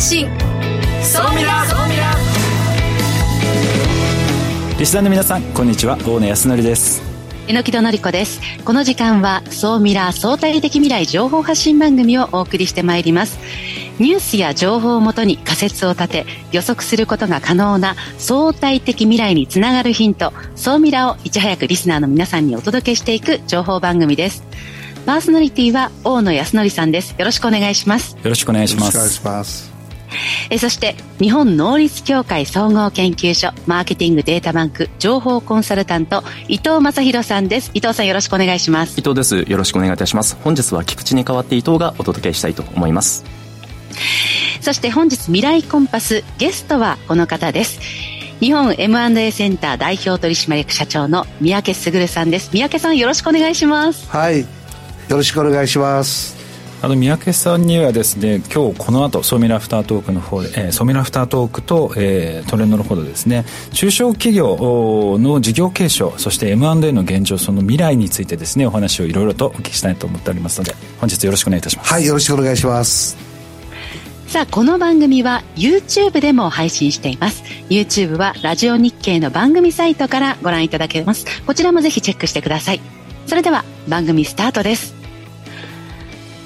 発信。総ミラ総ミラリスナーの皆さんこんにちは。大野康則です。榎木戸典子です。この時間は総ミラ相対的未来情報発信番組をお送りしてまいります。ニュースや情報をもとに仮説を立て予測することが可能な相対的未来につながるヒント総ミラをいち早くリスナーの皆さんにお届けしていく情報番組です。パーソナリティは大野康則さんです。よろしくお願いします。よろしくお願いしますえそして日本能率協会総合研究所マーケティングデータバンク情報コンサルタント伊藤正弘さんです。伊藤さんよろしくお願いします。伊藤です。よろしくお願いいたします。本日は菊池に代わって伊藤がお届けしたいと思います。そして本日未来コンパスゲストはこの方です。日本 M&A センター代表取締役社長の三宅卓さんです。三宅さんよろしくお願いします。はい。よろしくお願いしますあの三宅さんにはですね今日この後ソミラフタートークの方で、えー、ソミラフタートークと、えー、トレンドの方でですね中小企業の事業継承そして M&A の現状その未来についてですねお話をいろいろとお聞きしたいと思っておりますので本日よろしくお願いいたしますはいよろしくお願いしますさあ、この番組は YouTube でも配信しています。YouTube はラジオ日経の番組サイトからご覧いただけます。こちらもぜひチェックしてください。それでは番組スタートです。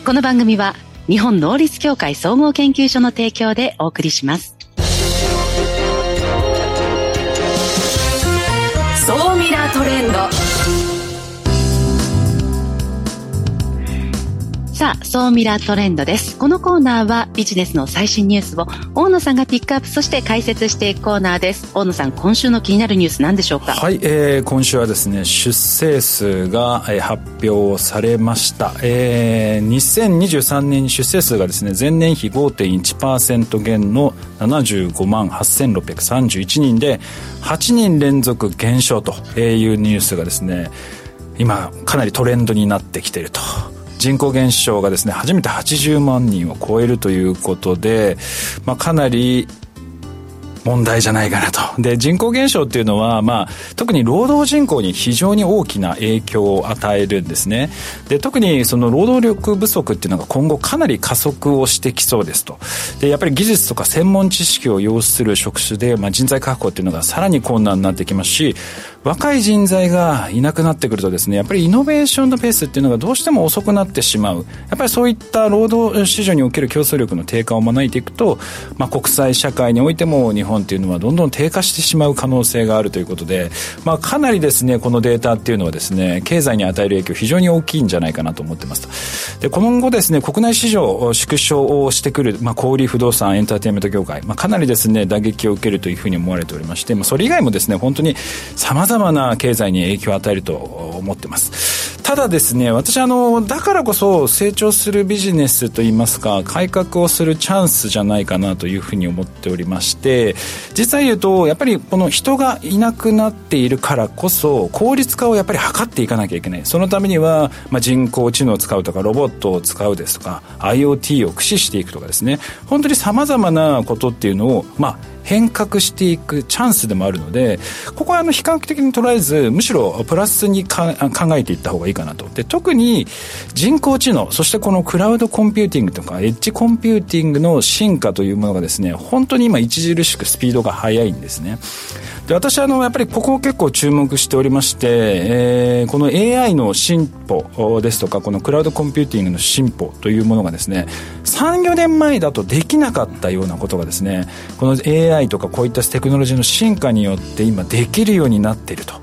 この番組は日本能率協会総合研究所の提供でお送りします。総ミラートレンド。さあ、総ミラートレンドです。このコーナーはビジネスの最新ニュースを大野さんがピックアップ、そして解説していくコーナーです。大野さん、今週の気になるニュース何でしょうか？はい、えー、今週はですね、出生数が、えー、発表されました。えー、2023年出生数がですね、前年比5.1%減の75万8631人で、8人連続減少というニュースがですね、今かなりトレンドになってきていると人口減少がですね初めて80万人を超えるということで、まあ、かなり問題じゃないかなと。で、人口減少っていうのは、まあ、特に労働人口に非常に大きな影響を与えるんですね。で、特にその労働力不足っていうのが今後かなり加速をしてきそうですと。で、やっぱり技術とか専門知識を要する職種で、まあ、人材確保っていうのがさらに困難になってきますし、若い人材がいなくなってくるとですね、やっぱりイノベーションのペースっていうのがどうしても遅くなってしまう。やっぱりそういった労働市場における競争力の低下を招いていくと、まあ、国際社会においても日本っていうのはどんどん低下してしまう可能性があるということで、まあ、かなりですね、このデータっていうのはですね、経済に与える影響非常に大きいんじゃないかなと思ってますで、今後ですね、国内市場縮小をしてくる、まあ、小売不動産、エンターテインメント業界、まあ、かなりですね、打撃を受けるというふうに思われておりまして、まあ、それ以外もですね、本当に様々々な経済に影響を与えると思ってます。ただですね、私あの、だからこそ成長するビジネスといいますか、改革をするチャンスじゃないかなというふうに思っておりまして、実際言うと、やっぱりこの人がいなくなっているからこそ、効率化をやっぱり図っていかなきゃいけない。そのためには、まあ、人工知能を使うとか、ロボットを使うですとか、IoT を駆使していくとかですね、本当に様々なことっていうのを、まあ、変革していくチャンスでもあるのでここはあの悲観的に捉えずむしろプラスに考えていった方がいいかなと。で特に人工知能そしてこのクラウドコンピューティングとかエッジコンピューティングの進化というものがですね本当に今著しくスピードが速いんですね。で私あのやっぱりここを結構注目しておりまして、えー、この AI の進歩ですとかこのクラウドコンピューティングの進歩というものがですね34年前だとできなかったようなことがですねこの AI とかこういったテクノロジーの進化によって今できるようになっていると。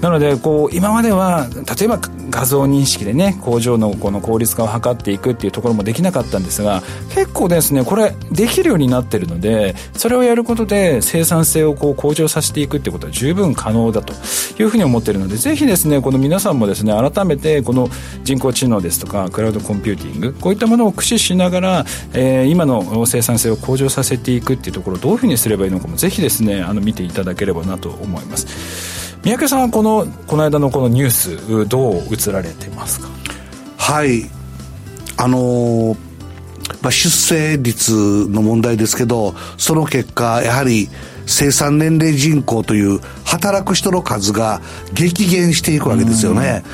なのでこう今までは例えば画像認識でね工場のこの効率化を図っていくっていうところもできなかったんですが結構ですねこれできるようになってるのでそれをやることで生産性をこう向上させていくってことは十分可能だというふうに思ってるのでぜひですねこの皆さんもですね改めてこの人工知能ですとかクラウドコンピューティングこういったものを駆使しながら、えー、今の生産性を向上させていくっていうところをどういうふうにすればいいのかもぜひですねあの見ていただければなと思います。三宅さんはこのこの間のこのニュースどう映られてますか？はいあのー、まあ、出生率の問題ですけどその結果やはり生産年齢人口という働く人の数が激減していくわけですよね。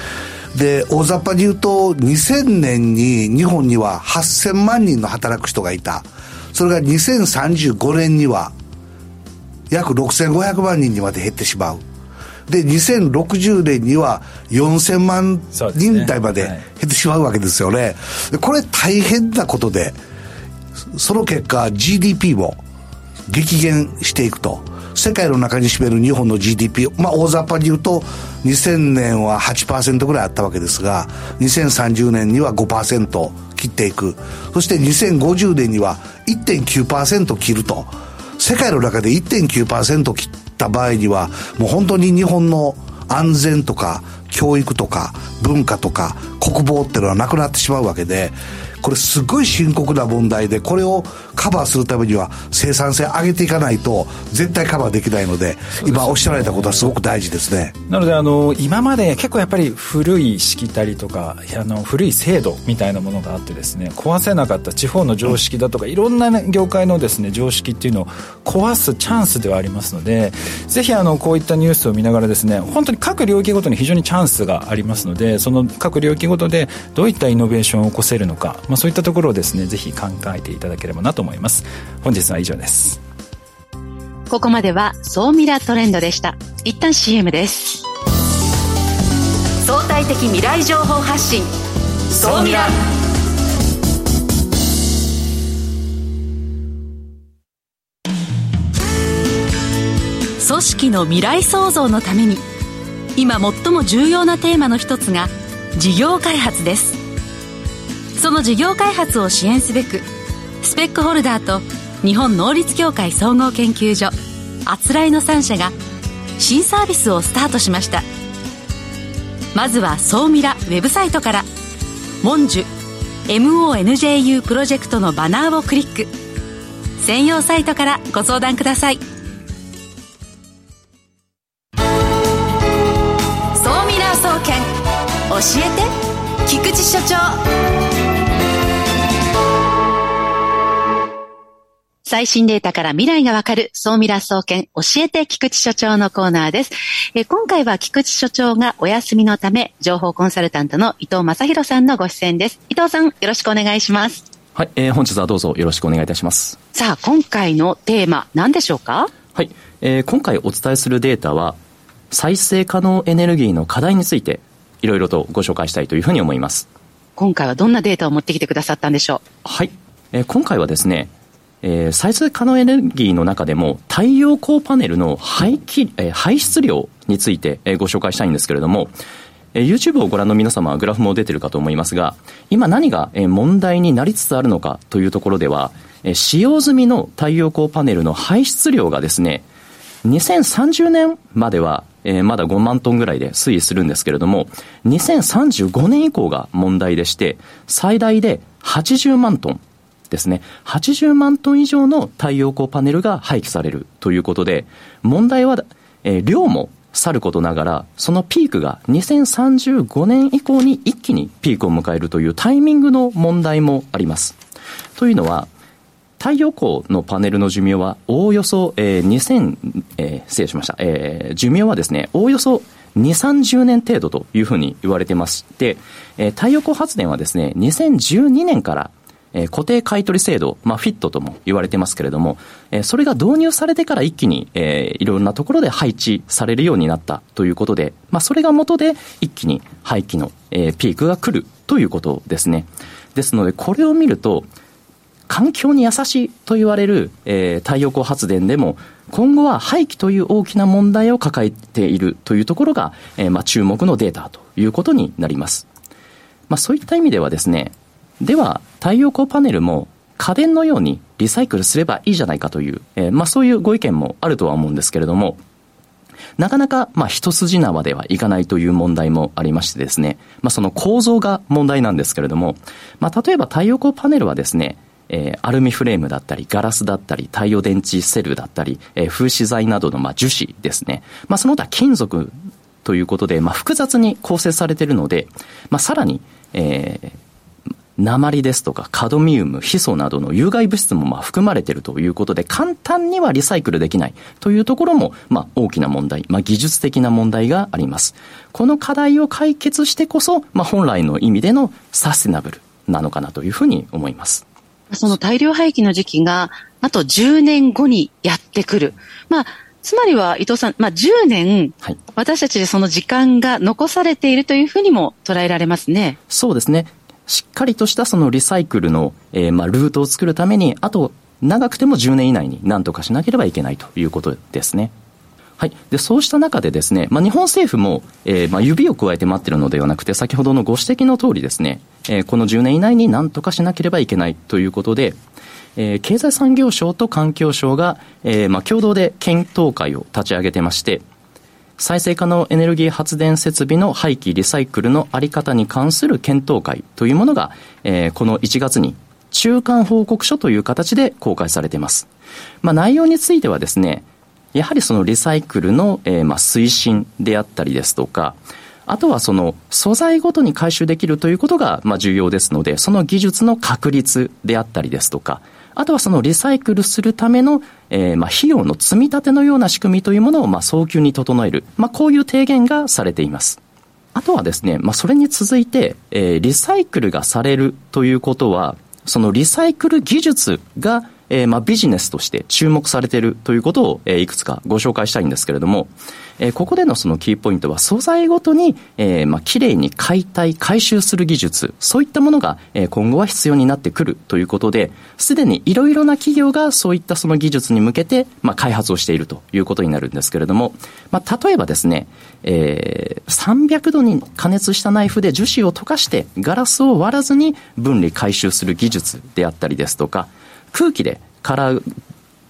で、大雑把に言うと、2000年に日本には8000万人の働く人がいた。それが2035年には約6500万人にまで減ってしまう。で、2060年には4000万人台まで減ってしまうわけですよね。これ大変なことで、その結果 GDP も激減していくと。世界の中に占める日本の GDP、まあ大雑把に言うと、2000年は8%ぐらいあったわけですが、2030年には5%切っていく。そして2050年には1.9%切ると。世界の中で1.9%切った場合には、もう本当に日本の安全とか教育とか文化とか国防っていうのはなくなってしまうわけで、これすごい深刻な問題で、これをカバーするためには生産性上げていかないと絶対カバーできないので、今おっしゃられたことはすごく大事ですね。なので、あの、今まで結構やっぱり古いしきたりとか、あの、古い制度みたいなものがあってですね、壊せなかった地方の常識だとか、いろんな、業界のですね、常識っていうのを壊すチャンスではありますので、ぜひあの、こういったニュースを見ながらですね、本当に各領域ごとに非常にチャンスがありますので、その各領域ごとでどういったイノベーションを起こせるのか、まあ、そういったところをですねぜひ考えていただければなと思います。本日は以上です。ここまでは総ミラトレンドでした。一旦 CM です。相対的未来情報発信。総ミラ組織の未来創造のために今最も重要なテーマの一つが事業開発ですその事業開発を支援すべくスペックホルダーと日本能率協会総合研究所あつらいの3社が新サービスをスタートしました。まずは総ミラウェブサイトから「モンジュ MONJU プロジェクト」のバナーをクリック。専用サイトからご相談ください。総ミラー総研教えて菊池所長。最新データから未来がわかる、総ミラ総研教えて菊池所長のコーナーです。え今回は菊池所長がお休みのため、情報コンサルタントの伊藤正宏さんのご出演です。伊藤さん、よろしくお願いします。はい、えー、本日はどうぞよろしくお願いいたします。さあ、今回のテーマ、何でしょうか？はい、えー、今回お伝えするデータは、再生可能エネルギーの課題についていろいろとご紹介したいというふうに思います。今回はどんなデータを持ってきてくださったんでしょう？はい。えー、今回はですね、えー、再生可能エネルギーの中でも太陽光パネルの排気、えー、排出量について、えー、ご紹介したいんですけれども、えー、YouTube をご覧の皆様はグラフも出てるかと思いますが、今何が、えー、問題になりつつあるのかというところでは、えー、使用済みの太陽光パネルの排出量がですね、2030年まではえー、まだ5万トンぐらいで推移するんですけれども、2035年以降が問題でして、最大で80万トンですね。80万トン以上の太陽光パネルが廃棄されるということで、問題は、えー、量もさることながら、そのピークが2035年以降に一気にピークを迎えるというタイミングの問題もあります。というのは、太陽光のパネルの寿命はおおよそ、えー、2000、えー、失礼しました、えー、寿命はですね、おおよそ2、30年程度というふうに言われてまして、えー、太陽光発電はですね、2012年から、え、固定買取制度、まあ、フィットとも言われてますけれども、え、それが導入されてから一気に、えー、いろんなところで配置されるようになったということで、まあ、それが元で一気に廃棄の、え、ピークが来るということですね。ですので、これを見ると、環境に優しいと言われる、え、太陽光発電でも、今後は廃棄という大きな問題を抱えているというところが、え、まあ、注目のデータということになります。まあ、そういった意味ではですね、では、太陽光パネルも家電のようにリサイクルすればいいじゃないかという、えー、まあ、そういうご意見もあるとは思うんですけれども、なかなか、まあ、一筋縄ではいかないという問題もありましてですね、まあ、その構造が問題なんですけれども、まあ、例えば太陽光パネルはですね、えー、アルミフレームだったり、ガラスだったり、太陽電池セルだったり、えー、風刺材などの、まあ、樹脂ですね。まあ、その他金属ということで、まあ、複雑に構成されているので、まあ、さらに、えー、鉛ですとかカドミウム、ヒ素などの有害物質もまあ含まれているということで、簡単にはリサイクルできないというところも、まあ、大きな問題、まあ、技術的な問題があります。この課題を解決してこそ、まあ、本来の意味でのサステナブルなのかなというふうに思います。その大量廃棄の時期が、あと10年後にやってくる。まあ、つまりは伊藤さん、まあ、10年、はい、私たちでその時間が残されているというふうにも捉えられますね。そうですね。しっかりとしたそのリサイクルの、えー、まあ、ルートを作るために、あと、長くても10年以内に何とかしなければいけないということですね。はい、でそうした中でですね、まあ、日本政府も、えーまあ、指を加えて待ってるのではなくて、先ほどのご指摘の通りですね、えー、この10年以内に何とかしなければいけないということで、えー、経済産業省と環境省が、えーまあ、共同で検討会を立ち上げてまして、再生可能エネルギー発電設備の廃棄・リサイクルのあり方に関する検討会というものが、えー、この1月に中間報告書という形で公開されています。まあ、内容についてはですね、やはりそのリサイクルの、えー、まあ推進であったりですとか、あとはその素材ごとに回収できるということがまあ重要ですので、その技術の確立であったりですとか、あとはそのリサイクルするための、えー、まあ費用の積み立てのような仕組みというものをまあ早急に整える、まあこういう提言がされています。あとはですね、まあそれに続いて、えー、リサイクルがされるということは、そのリサイクル技術がえー、まあ、ビジネスとして注目されているということを、えー、いくつかご紹介したいんですけれども、えー、ここでのそのキーポイントは素材ごとに、えー、まあ、綺麗に解体、回収する技術、そういったものが、えー、今後は必要になってくるということで、すでにいろいろな企業がそういったその技術に向けて、まあ、開発をしているということになるんですけれども、まあ、例えばですね、えー、300度に加熱したナイフで樹脂を溶かしてガラスを割らずに分離回収する技術であったりですとか、空気でカラー、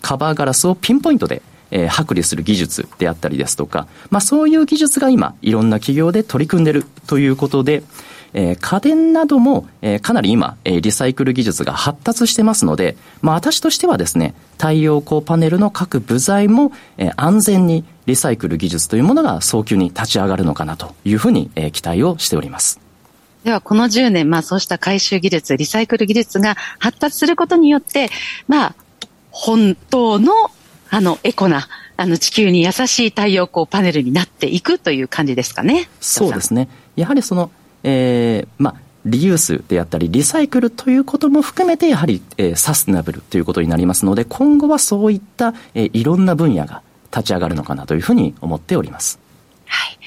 カバーガラスをピンポイントでえー、剥離する技術であったりですとか、まあそういう技術が今、いろんな企業で取り組んでるということで、えー、家電なども、えー、かなり今、えー、リサイクル技術が発達してますので、まあ私としてはですね、太陽光パネルの各部材も、えー、安全にリサイクル技術というものが早急に立ち上がるのかなというふうに、えー、期待をしております。では、この10年、まあそうした回収技術、リサイクル技術が発達することによって、まあ、本当の、あの、エコな、あの、地球に優しい太陽光パネルになっていくという感じですかね。そうですね。やはりその、えー、まあ、リユースであったり、リサイクルということも含めて、やはり、えー、サステナブルということになりますので、今後はそういった、えー、いろんな分野が立ち上がるのかなというふうに思っております。はい。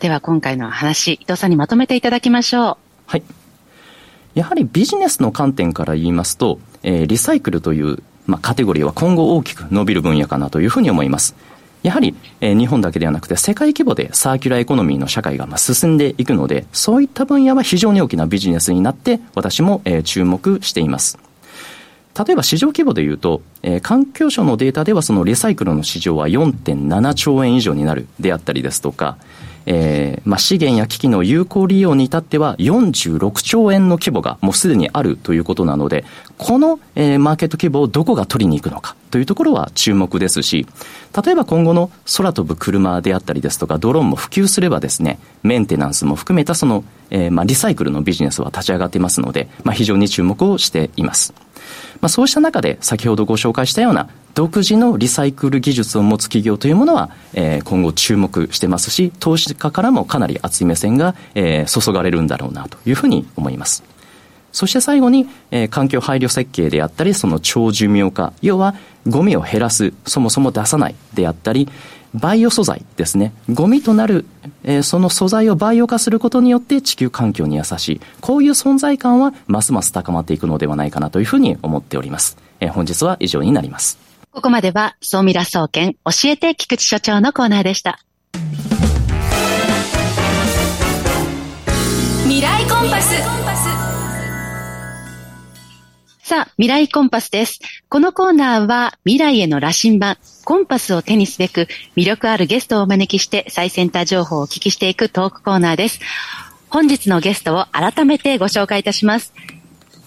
では今回の話、伊藤さんにまとめていただきましょう。はい。やはりビジネスの観点から言いますと、えー、リサイクルというまあ、カテゴリーは今後大きく伸びる分野かなというふうに思います。やはり、えー、日本だけではなくて世界規模でサーキュラーエコノミーの社会がまあ進んでいくので、そういった分野は非常に大きなビジネスになって私も、えー、注目しています。例えば市場規模でいうと、えー、環境省のデータではそのリサイクルの市場は4.7兆円以上になるであったりですとか、えーまあ、資源や機器の有効利用に至っては46兆円の規模がもうすでにあるということなので、この、えー、マーケット規模をどこが取りに行くのかというところは注目ですし、例えば今後の空飛ぶ車であったりですとか、ドローンも普及すればですね、メンテナンスも含めたその、えー、まあ、リサイクルのビジネスは立ち上がっていますので、まあ、非常に注目をしています。まあ、そうした中で先ほどご紹介したような独自のリサイクル技術を持つ企業というものは、えー、今後注目してますし、投資家からもかなり熱い目線が、えー、注がれるんだろうなというふうに思います。そして最後に、えー、環境配慮設計であったり、その長寿命化、要はゴミを減らす、そもそも出さないであったり、バイオ素材ですね。ゴミとなる、えー、その素材をバイオ化することによって地球環境に優しい。こういう存在感はますます高まっていくのではないかなというふうに思っております。えー、本日は以上になります。ここまでは、総ミラ総研教えて菊池所長のコーナーでした。未来コンパス。さあ、未来コンパスです。このコーナーは未来への羅針盤、コンパスを手にすべく魅力あるゲストをお招きして最先端情報をお聞きしていくトークコーナーです。本日のゲストを改めてご紹介いたします。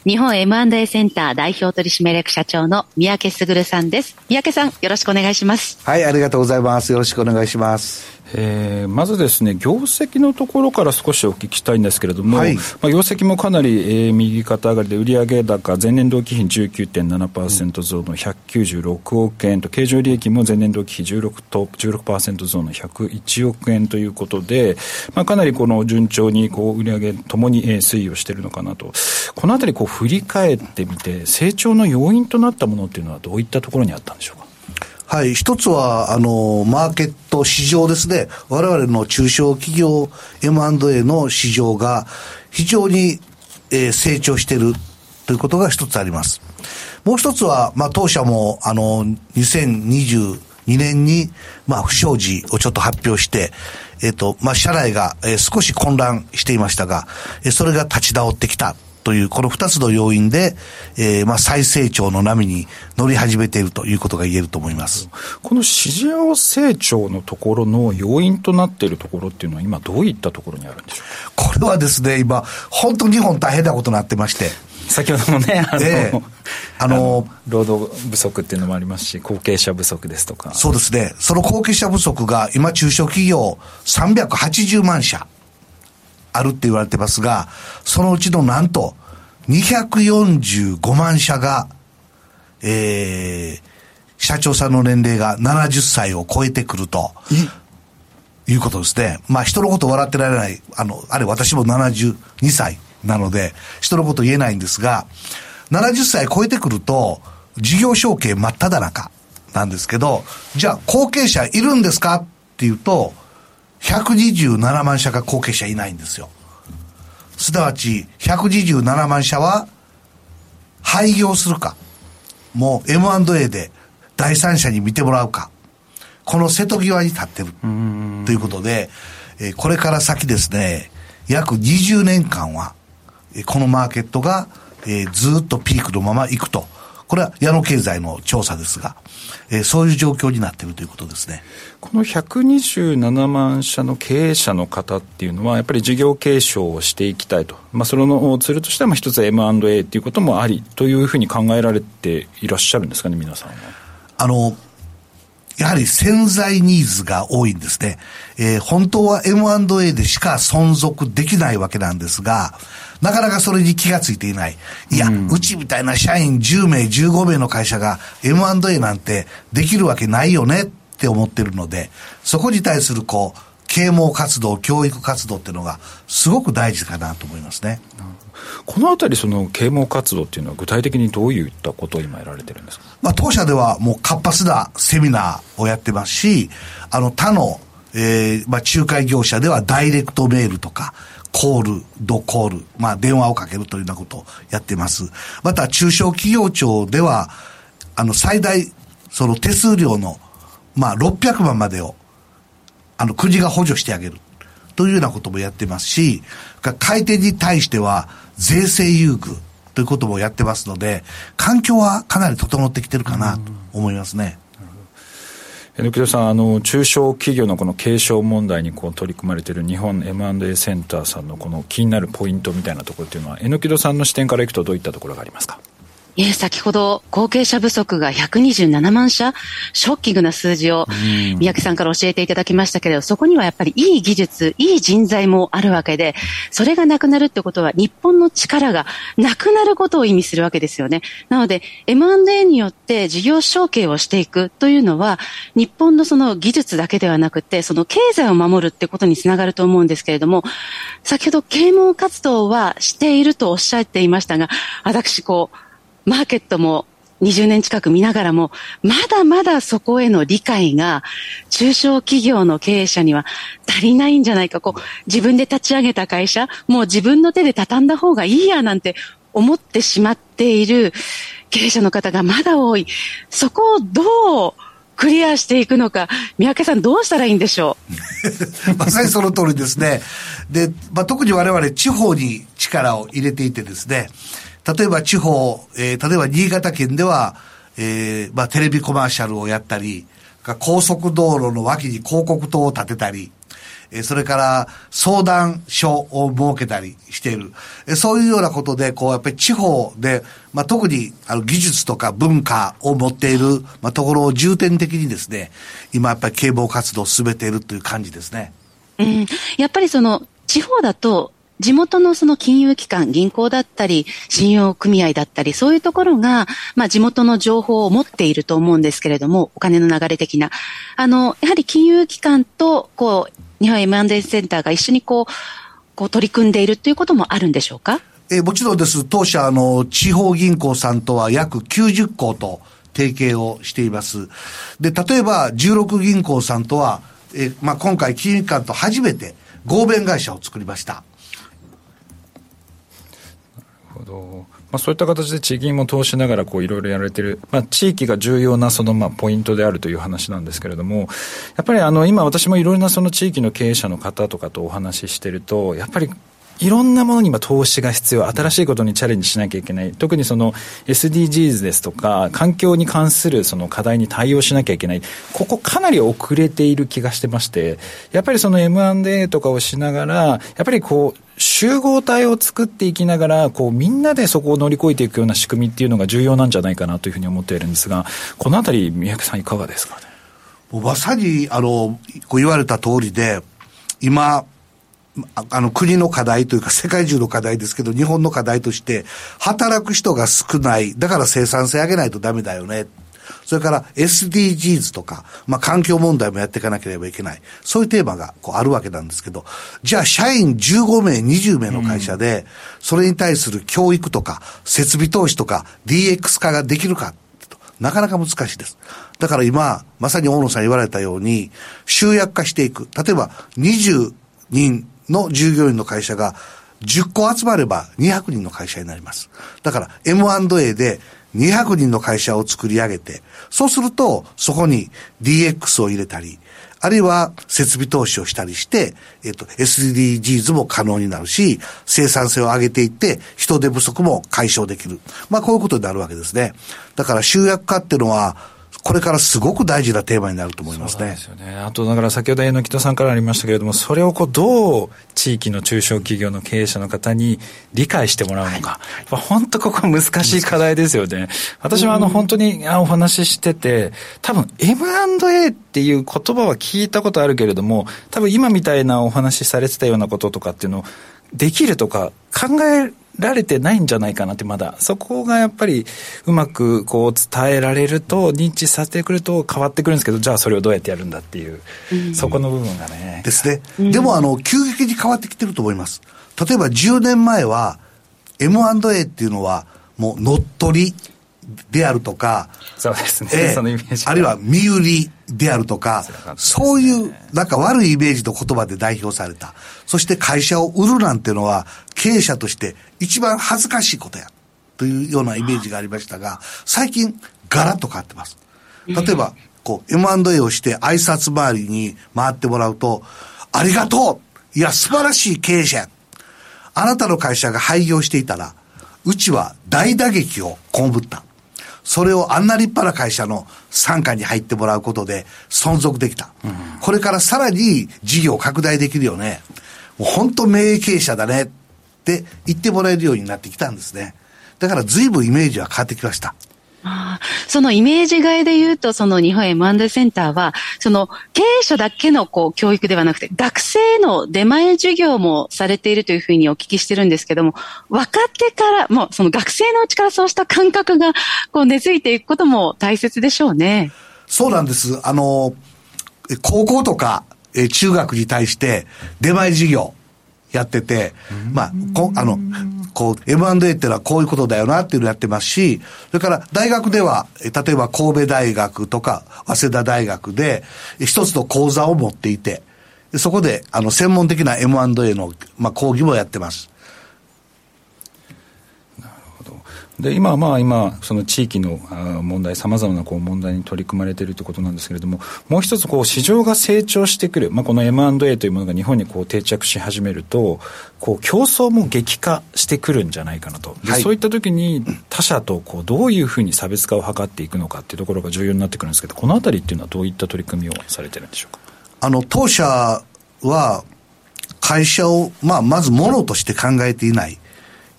日本 M&A センター代表取締役社長の三宅卓さんです。三宅さん、よろしくお願いします。はい、ありがとうございます。よろしくお願いします。えー、まずですね、業績のところから少しお聞きしたいんですけれども、はい、まあ、業績もかなり、えー、右肩上がりで、売上高、前年同期比19.7%増の196億円と、経常利益も前年同期比16と16%増の101億円ということで、まあ、かなりこの順調にこう売上ともに、えー、推移をしているのかなと、このあたりこう振り返ってみて、成長の要因となったものっていうのは、どういったところにあったんでしょうか？はい。一つは、あの、マーケット市場ですね。我々の中小企業 M&A の市場が非常に、えー、成長しているということが一つあります。もう一つは、まあ、当社も、あの、2022年に、まあ、不祥事をちょっと発表して、えっ、ー、と、まあ、社内が、えー、少し混乱していましたが、えー、それが立ち直ってきたという、この二つの要因で、えー、まあ、再成長の波に乗り始めているということが言えると思います。この市場成長のところの要因となっているところっていうのは、今どういったところにあるんでしょうこれはですね、今、本当日本大変なことになってまして。先ほどもね、あの、えー、あの労働不足っていうのもありますし、後継者不足ですとか。そうですね。その後継者不足が今中小企業380万社。あるって言われてますが、そのうちのなんと245万社が、えー、社長さんの年齢が70歳を超えてくると。いうことですね。まあ人のこと笑ってられない、あの、あれ私も72歳なので、人のこと言えないんですが、70歳超えてくると、事業承継真っ只中なんですけど、じゃあ後継者いるんですか？っていうと、127万社が後継者いないんですよ。すなわち127万社は廃業するか、もう M&A で第三者に見てもらうか、この瀬戸際に立ってるということで、えー、これから先ですね、約20年間は、このマーケットが、えー、ずっとピークのまま行くと。これは矢野経済の調査ですが、えー、そういう状況になっているということですね。この127万社の経営者の方っていうのは、やっぱり事業継承をしていきたいと。まあ、それのツールとしては、一つ M&A っていうこともありというふうに考えられていらっしゃるんですかね、皆さんは。あの、やはり潜在ニーズが多いんですね。えー、本当は M&A でしか存続できないわけなんですが、なかなかそれに気がついていない。いや、うん、うちみたいな社員10名、15名の会社が M&A なんてできるわけないよねって思ってるので、そこに対するこう、啓蒙活動、教育活動っていうのがすごく大事かなと思いますね。このあたり、その啓蒙活動っていうのは、具体的にどういったことを今やられてるんですか、まあ、当社ではもう活発なセミナーをやってますし、あの他の、えーまあ、仲介業者ではダイレクトメールとか、コール、ドコール、まあ電話をかけるというようなことをやってます。また中小企業庁では、あの最大、その手数料の、まあ600万までを、あの国が補助してあげる。というようなこともやってますし、買い手に対しては税制優遇ということもやってますので、環境はかなり整ってきてるかなと思いますね。榎田さんあの、中小企業のこの継承問題にこう取り組まれている日本 M&A センターさんのこの気になるポイントみたいなところというのは、榎田さんの視点からいくと、どういったところがありますか？えー、先ほど後継者不足が127万社、ショッキングな数字を三宅さんから教えていただきましたけれど、そこにはやっぱりいい技術、いい人材もあるわけで、それがなくなるってことは日本の力がなくなることを意味するわけですよね。なので M&A によって事業承継をしていくというのは、日本のその技術だけではなくて、その経済を守るってことにつながると思うんですけれども、先ほど啓蒙活動はしているとおっしゃっていましたが、私こう、マーケットも20年近く見ながらも、まだまだそこへの理解が、中小企業の経営者には足りないんじゃないか。こう、自分で立ち上げた会社、もう自分の手で畳んだ方がいいやなんて思ってしまっている経営者の方がまだ多い。そこをどうクリアしていくのか、三宅さんどうしたらいいんでしょう？まさにその通りですね。で、まあ、特に我々地方に力を入れていてですね、例えば地方、えー、例えば新潟県では、えー、まあテレビコマーシャルをやったり、高速道路の脇に広告塔を建てたり、えそれから相談所を設けたりしている。えそういうようなことで、こう、やっぱり地方で、まあ、特にあの技術とか文化を持っている、まあ、ところを重点的にですね、今やっぱり警棒活動を進めているという感じですね。うん。やっぱりその、地方だと、地元のその金融機関、銀行だったり、信用組合だったり、そういうところが、まあ地元の情報を持っていると思うんですけれども、お金の流れ的な。あの、やはり金融機関と、こう、日本 M&A センターが一緒にこう、こう取り組んでいるということもあるんでしょうか？えもちろんです。当社、あの、地方銀行さんとは約90校と提携をしています。で、例えば、16銀行さんとは、えまあ、今回、金融機関と初めて合弁会社を作りました。ほど。まあ、そういった形で地域にも通しながらいろいろやられている、まあ、地域が重要なそのまあポイントであるという話なんですけれども、やっぱりあの今私もいろいろなその地域の経営者の方とかとお話ししてると、やっぱりいろんなものに今投資が必要、新しいことにチャレンジしなきゃいけない。特にその SDGs ですとか、環境に関するその課題に対応しなきゃいけない。ここかなり遅れている気がしてまして、やっぱりその M&A とかをしながら、やっぱりこう、集合体を作っていきながら、こう、みんなでそこを乗り越えていくような仕組みっていうのが重要なんじゃないかなというふうに思っているんですが、このあたり、三宅さんいかがですかね？まさに、あの、こう言われた通りで、今、あの国の課題というか世界中の課題ですけど、日本の課題として、働く人が少ない、だから生産性上げないとダメだよね。それから SDGs とか、まあ環境問題もやっていかなければいけない。そういうテーマがこうあるわけなんですけど、じゃあ社員15名、20名の会社で、それに対する教育とか、設備投資とか、DX 化ができるかなかなか難しいです。だから今、まさに大野さん言われたように、集約化していく。例えば、20人の従業員の会社が10個集まれば200人の会社になります。だから M&A で200人の会社を作り上げて、そうするとそこに DX を入れたり、あるいは設備投資をしたりして、えっと、SDGs も可能になるし、生産性を上げていって、人手不足も解消できる。まあ、こういうことになるわけですね。だから集約化っていうのは、これからすごく大事なテーマになると思いますね。そうですよね。あと、だから先ほど榎北さんからありましたけれども、それをこう、どう地域の中小企業の経営者の方に理解してもらうのか。はい、本当ここ難しい課題ですよね。私はあの、本当にお話ししてて、多分 M&A っていう言葉は聞いたことあるけれども、多分今みたいなお話しされてたようなこととかっていうのを、できるとか考えられてないんじゃないかなってまだ。そこがやっぱりうまくこう伝えられると、認知させてくると変わってくるんですけど、じゃあそれをどうやってやるんだっていう、うん、そこの部分がね。ですね。でもあの、急激に変わってきてると思います。例えば10年前は M&A っていうのはもう乗っ取りであるとか、そうですね、えー、そのイメージ。あるいは身売りであるとか、そういうなんか悪いイメージの言葉で代表された。そして会社を売るなんてのは経営者として一番恥ずかしいことや。というようなイメージがありましたが、最近ガラッと変わってます。例えば、こう M&A をして挨拶回りに回ってもらうと、ありがとういや、素晴らしい経営者あなたの会社が廃業していたら、うちは大打撃を被った。それをあんな立派な会社の傘下に入ってもらうことで存続できた。うん、これからさらに事業拡大できるよね。もう本当名経営者だねって言ってもらえるようになってきたんですね。だから随分イメージは変わってきました。そのイメージ外で言うと、その日本 M&A センターは、その経営者だけのこう教育ではなくて、学生の出前授業もされているというふうにお聞きしてるんですけども、若手から、もうその学生のうちからそうした感覚がこう根付いていくことも大切でしょうね。そうなんです。あの、高校とか、中学に対して出前授業、やってて、まあ、こあの、こう、M&A っていうのはこういうことだよなっていうのをやってますし、それから大学では、例えば神戸大学とか早稲田大学で一つの講座を持っていて、そこで、あの、専門的な M&A の、まあ、講義もやってます。で今まあ今その地域の問題さまざまなこう問題に取り組まれているということなんですけれどももう一つこう市場が成長してくる、まあ、この M&A というものが日本にこう定着し始めるとこう競争も激化してくるんじゃないかなと、はい、そういった時に他社とこうどういうふうに差別化を図っていくのかっていうところが重要になってくるんですけどこのあたりっていうのはどういった取り組みをされてるんでしょうか？あの当社は、会社を、まあ、まず物として考えていない。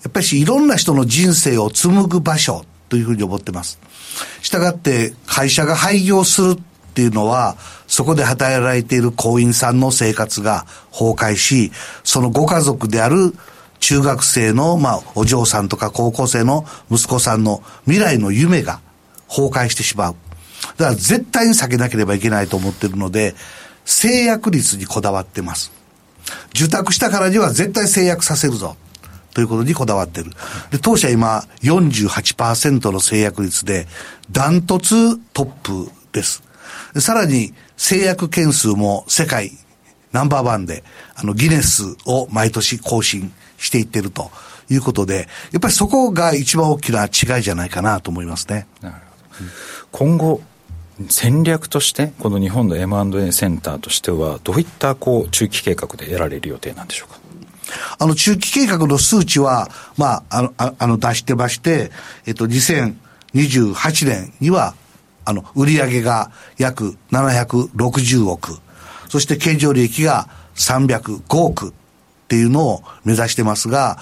やっぱりいろんな人の人生を紡ぐ場所というふうに思ってます。したがって、会社が廃業するっていうのは、そこで働いている行員さんの生活が崩壊し、そのご家族である中学生の、まあ、お嬢さんとか高校生の息子さんの未来の夢が崩壊してしまう。だから絶対に避けなければいけないと思ってるので、制約率にこだわってます。受託したからには絶対制約させるぞ。ということにこだわってる。で、当社今48%の制約率で、ダントツトップです。でさらに、制約件数も世界ナンバーワンで、あの、ギネスを毎年更新していってるということで、やっぱりそこが一番大きな違いじゃないかなと思いますね。なるほど。今後、戦略として、この日本の M&A センターとしては、どういったこう中期計画でやられる予定なんでしょうか？あの、中期計画の数値は、まあ、あの、あの出してまして、えっと、2028年には、あの、売上が約760億、そして経常利益が305億っていうのを目指してますが、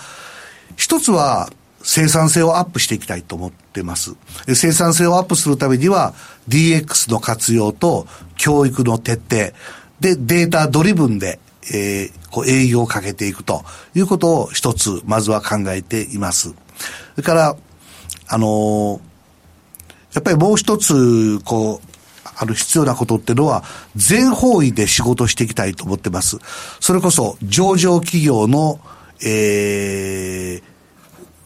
一つは、生産性をアップしていきたいと思ってます。生産性をアップするためには DX の活用と教育の徹底でデータドリブンで、えー、こう営業をかけていくということを一つまずは考えています。それから、あのー、やっぱりもう一つ、こう、ある必要なことっていうのは、全方位で仕事していきたいと思ってます。それこそ、上場企業の、えー、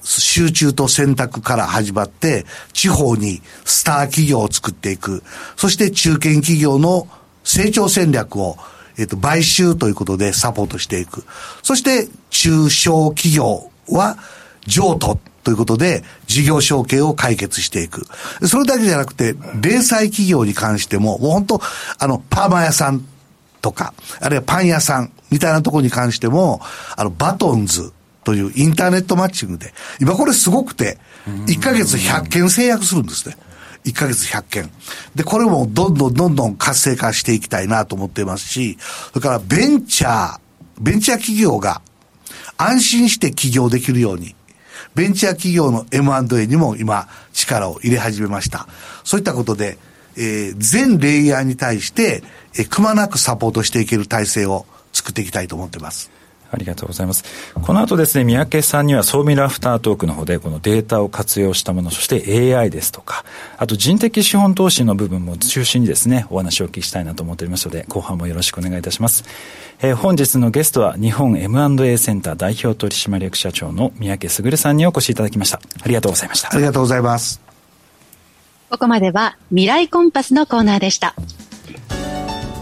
集中と選択から始まって、地方にスター企業を作っていく。そして中堅企業の成長戦略を、えっ、と、買収ということでサポートしていく。そして中小企業は譲渡ということで、事業承継を解決していく。それだけじゃなくて、零細企業に関しても、もう本当、あの、パーマ屋さんとか、あるいはパン屋さんみたいなところに関しても、あの、バトンズ、というインターネットマッチングで、今これすごくて、1ヶ月100件制約するんですね。1ヶ月100件。で、これもどんどんどんどん活性化していきたいなと思っていますし、それからベンチャー、ベンチャー企業が安心して起業できるように、ベンチャー企業の M&A にも今力を入れ始めました。そういったことで、えー、全レイヤーに対して、えー、くまなくサポートしていける体制を作っていきたいと思っています。ありがとうございます。この後ですね、三宅さんには総ミラフタートークの方で、このデータを活用したもの、そして AI ですとか、あと人的資本投資の部分も中心にですね、お話をお聞きしたいなと思っておりますので、後半もよろしくお願いいたします。えー、本日のゲストは、日本 M&A センター代表取締役社長の三宅卓さんにお越しいただきました。ありがとうございました。ありがとうございます。ここまでは、未来コンパスのコーナーでした。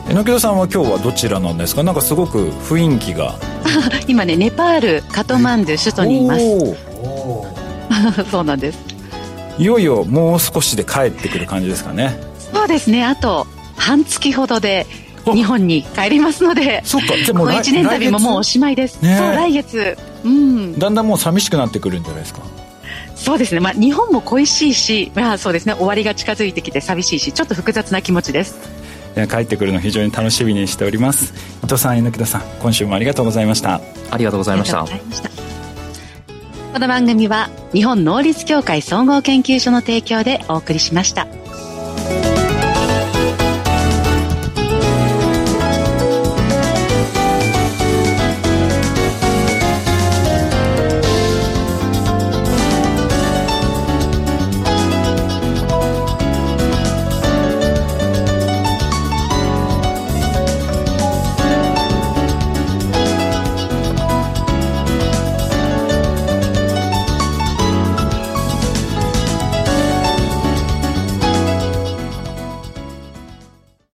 榎木さんは今日はどちらなんですか？なんかすごく雰囲気が。今ねネパールカトマンドゥ首都にいます。そうなんです。いよいよもう少しで帰ってくる感じですかね。そうですね。あと半月ほどで日本に帰りますので。そっか。じゃもう1年旅ももうおしまいです、ね、そう来月。うん。だんだんもう寂しくなってくるんじゃないですか？そうですね、まあ、日本も恋しいし、まあ、そうですね。終わりが近づいてきて寂しいしちょっと複雑な気持ちです帰ってくるの非常に楽しみにしております。伊藤さん榎田さん今週もありがとうございました。ありがとうございました。この番組は日本能率協会総合研究所の提供でお送りしました。